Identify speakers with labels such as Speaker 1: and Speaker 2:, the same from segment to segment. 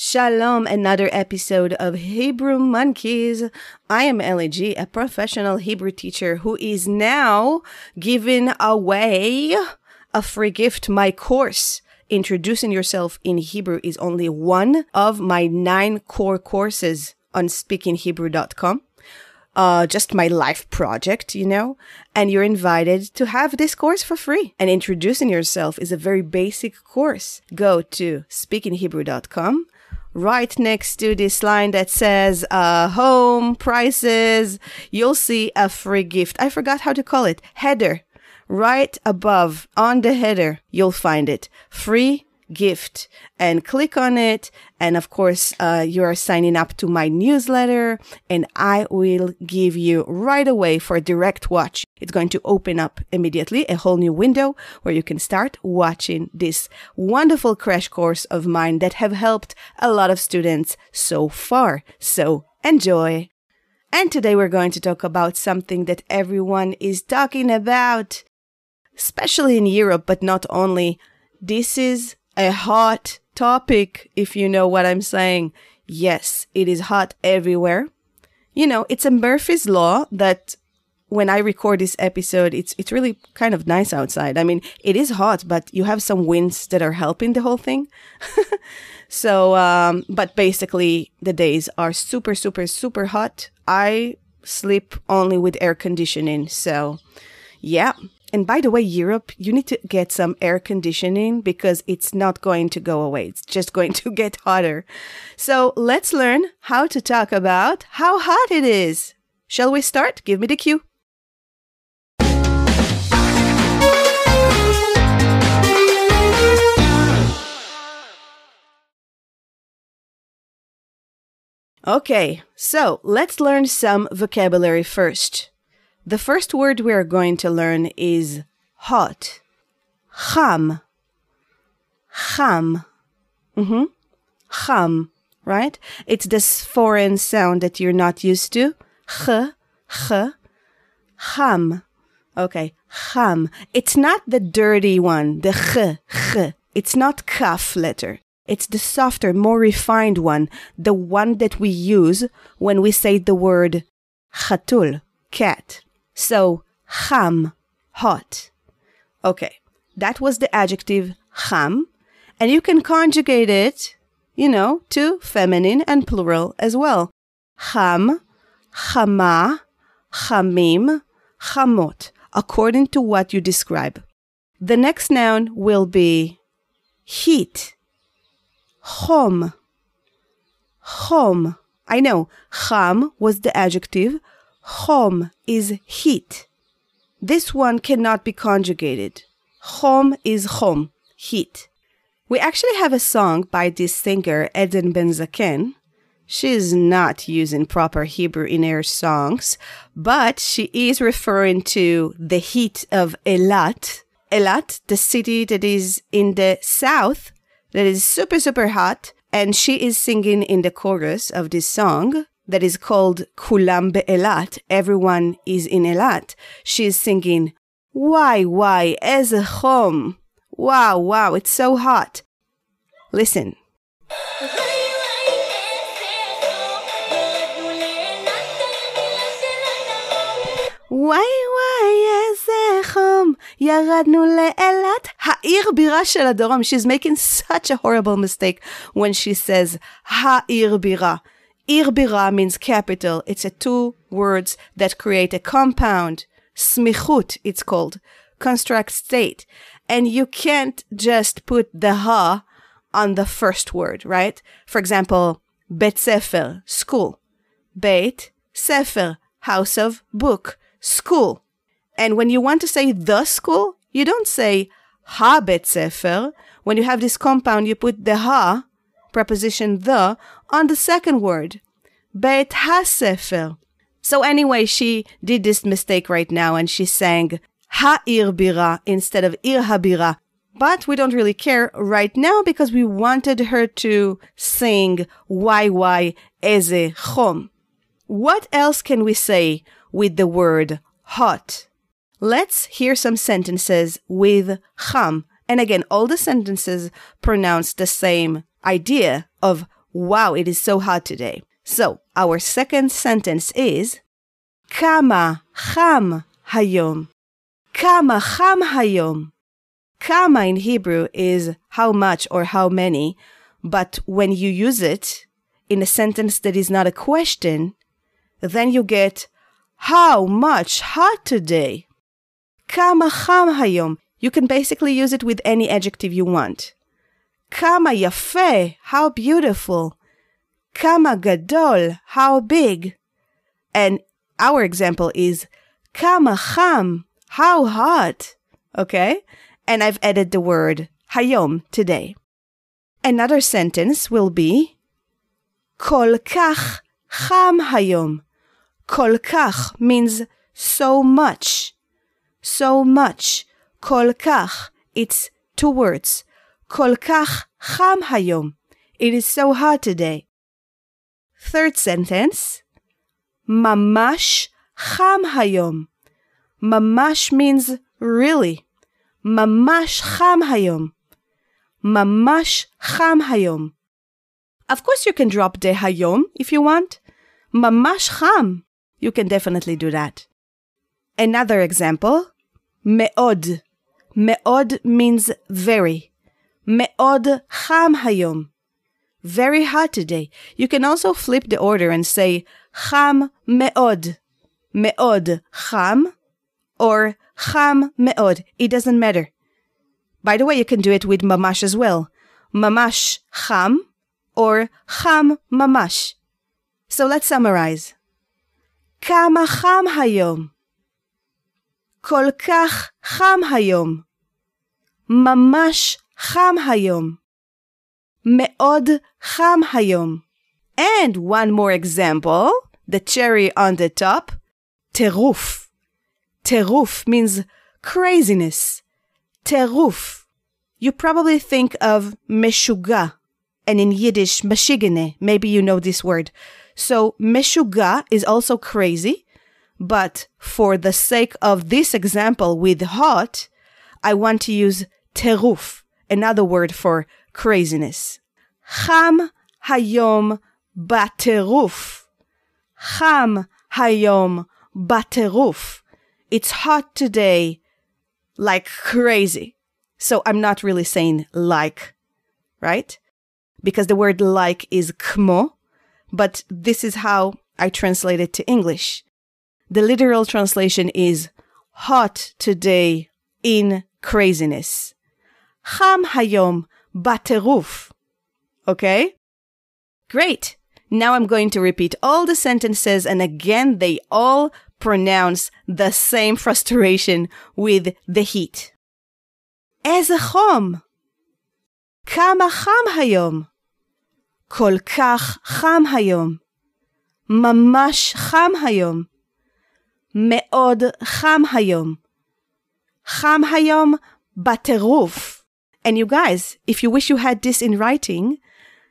Speaker 1: Shalom, another episode of Hebrew Monkeys. I am Ellie G, a professional Hebrew teacher who is now giving away a free gift, my course. Introducing yourself in Hebrew is only one of my nine core courses on speakinghebrew.com. Uh, just my life project, you know, and you're invited to have this course for free. And introducing yourself is a very basic course. Go to speakinghebrew.com right next to this line that says uh, home prices, you'll see a free gift. I forgot how to call it. Header. Right above on the header, you'll find it. Free gift and click on it. And of course, uh, you are signing up to my newsletter and I will give you right away for direct watch. It's going to open up immediately a whole new window where you can start watching this wonderful crash course of mine that have helped a lot of students so far. So enjoy. And today we're going to talk about something that everyone is talking about, especially in Europe, but not only. This is a hot topic, if you know what I'm saying. Yes, it is hot everywhere. You know, it's a Murphy's Law that when I record this episode, it's it's really kind of nice outside. I mean, it is hot, but you have some winds that are helping the whole thing. so, um, but basically, the days are super, super, super hot. I sleep only with air conditioning. So, yeah, and by the way, Europe, you need to get some air conditioning because it's not going to go away. It's just going to get hotter. So let's learn how to talk about how hot it is. Shall we start? Give me the cue. Okay, so let's learn some vocabulary first. The first word we are going to learn is hot. Cham. Cham. Mm-hmm. Cham, right? It's this foreign sound that you're not used to. Ch, ch, cham. Okay, cham. It's not the dirty one, the ch, ch. It's not kaf letter. It's the softer, more refined one, the one that we use when we say the word chatul, cat. So, cham, hot. Okay, that was the adjective cham, and you can conjugate it, you know, to feminine and plural as well. Cham, chama, chamim, chamot, according to what you describe. The next noun will be heat, chom, chom. I know, cham was the adjective, Chom is heat. This one cannot be conjugated. Chom is chom, heat. We actually have a song by this singer, Eden Benzaken. She is not using proper Hebrew in her songs, but she is referring to the heat of Elat. Elat, the city that is in the south, that is super, super hot. And she is singing in the chorus of this song that is called Kulam Be'elat. Everyone is in Elat. She is singing, Why, why, ez chom. Wow, wow, it's so hot. Listen. וואי וואי איזה חום, ירדנו לאילת, העיר בירה של הדרום. She's making such a horrible mistake when she says העיר בירה. Irbira means capital. It's a two words that create a compound. Smichut, it's called. Construct state. And you can't just put the ha on the first word, right? For example, Bet Sefer, school. Beit Sefer, house of book, school. And when you want to say the school, you don't say ha Bet Sefer. When you have this compound, you put the ha preposition the on the second word, Beit HaSefer. So anyway, she did this mistake right now and she sang Ha'ir Bira instead of Ir Habira. But we don't really care right now because we wanted her to sing YY Eze Chom. What else can we say with the word hot? Let's hear some sentences with cham. And again, all the sentences pronounce the same idea of wow, it is so hot today. So, our second sentence is Kama cham hayom. Kama cham hayom. Kama in Hebrew is how much or how many, but when you use it in a sentence that is not a question, then you get how much hot today. Kama cham hayom. You can basically use it with any adjective you want. Kama yafe, how beautiful. Kama gadol, how big. And our example is Kama cham, how hot. Okay? And I've added the word hayom today. Another sentence will be Kol kach cham hayom. Kol kach means so much. So much. Kol kach. It's two words. Kol kach cham hayom. It is so hot today. Third sentence. Mamash cham hayom. Mamash means really. Mamash cham hayom. Mamash cham hayom. Of course, you can drop the hayom if you want. Mamash cham. You can definitely do that. Another example. Me'od. Me'od means very. Me'od cham hayom Very hot today. You can also flip the order and say cham me'od. Me'od cham or cham me'od. It doesn't matter. By the way, you can do it with mamash as well. Mamash cham or cham mamash. So let's summarize. כמה חם היום. כל כך חם היום. ממש חם היום. מאוד חם היום. And one more example, the cherry on the top, טירוף. טירוף means craziness. טירוף. You probably think of משוגע, and in Yiddish, mashigene. Maybe you know this word. So meshuga is also crazy, but for the sake of this example with hot, I want to use teruf, another word for craziness. Cham hayom bateruf. Cham hayom bateruf. It's hot today like crazy. So I'm not really saying like, right? Because the word like is kmo, but this is how I translate it to English. The literal translation is hot today in craziness. Cham hayom bateruf. Okay? Great. Now I'm going to repeat all the sentences and again they all pronounce the same frustration with the heat. איזה חום! כמה חם היום! כל כך חם היום. ממש חם היום. מאוד חם היום. חם היום בטירוף. And you guys, if you wish you had this in writing,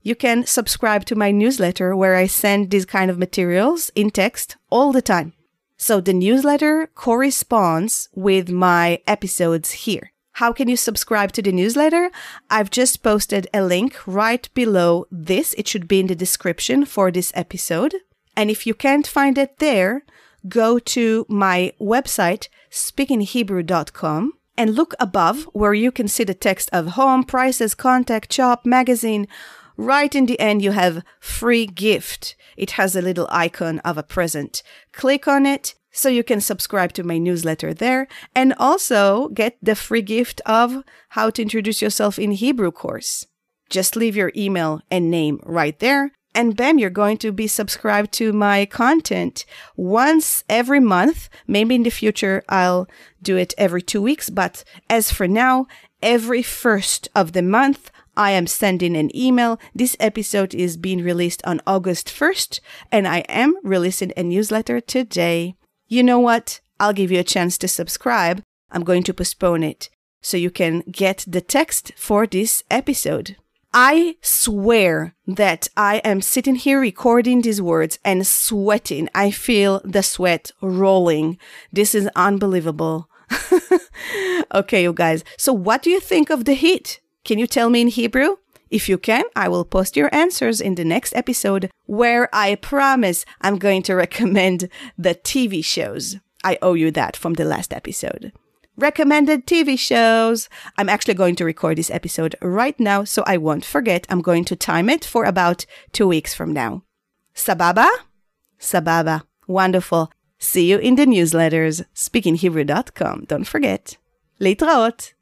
Speaker 1: you can subscribe to my newsletter where I send these kind of materials in text all the time. So the newsletter corresponds with my episodes here. How can you subscribe to the newsletter? I've just posted a link right below this. It should be in the description for this episode. And if you can't find it there, go to my website, speakinghebrew.com, and look above where you can see the text of home, prices, contact, shop, magazine. Right in the end, you have free gift. It has a little icon of a present. Click on it so you can subscribe to my newsletter there and also get the free gift of How to Introduce Yourself in Hebrew course. Just leave your email and name right there. And bam, you're going to be subscribed to my content once every month. Maybe in the future, I'll do it every two weeks. But as for now, every first of the month, I am sending an email. This episode is being released on August 1st, and I am releasing a newsletter today you know what? I'll give you a chance to subscribe. I'm going to postpone it so you can get the text for this episode. I swear that I am sitting here recording these words and sweating. I feel the sweat rolling. This is unbelievable. okay, you guys. So what do you think of the heat? Can you tell me in Hebrew? If you can, I will post your answers in the next episode where I promise I'm going to recommend the TV shows. I owe you that from the last episode recommended TV shows. I'm actually going to record this episode right now so I won't forget. I'm going to time it for about two weeks from now. Sababa? Sababa. Wonderful. See you in the newsletters. SpeakingHebrew.com. Don't forget. Leitraot.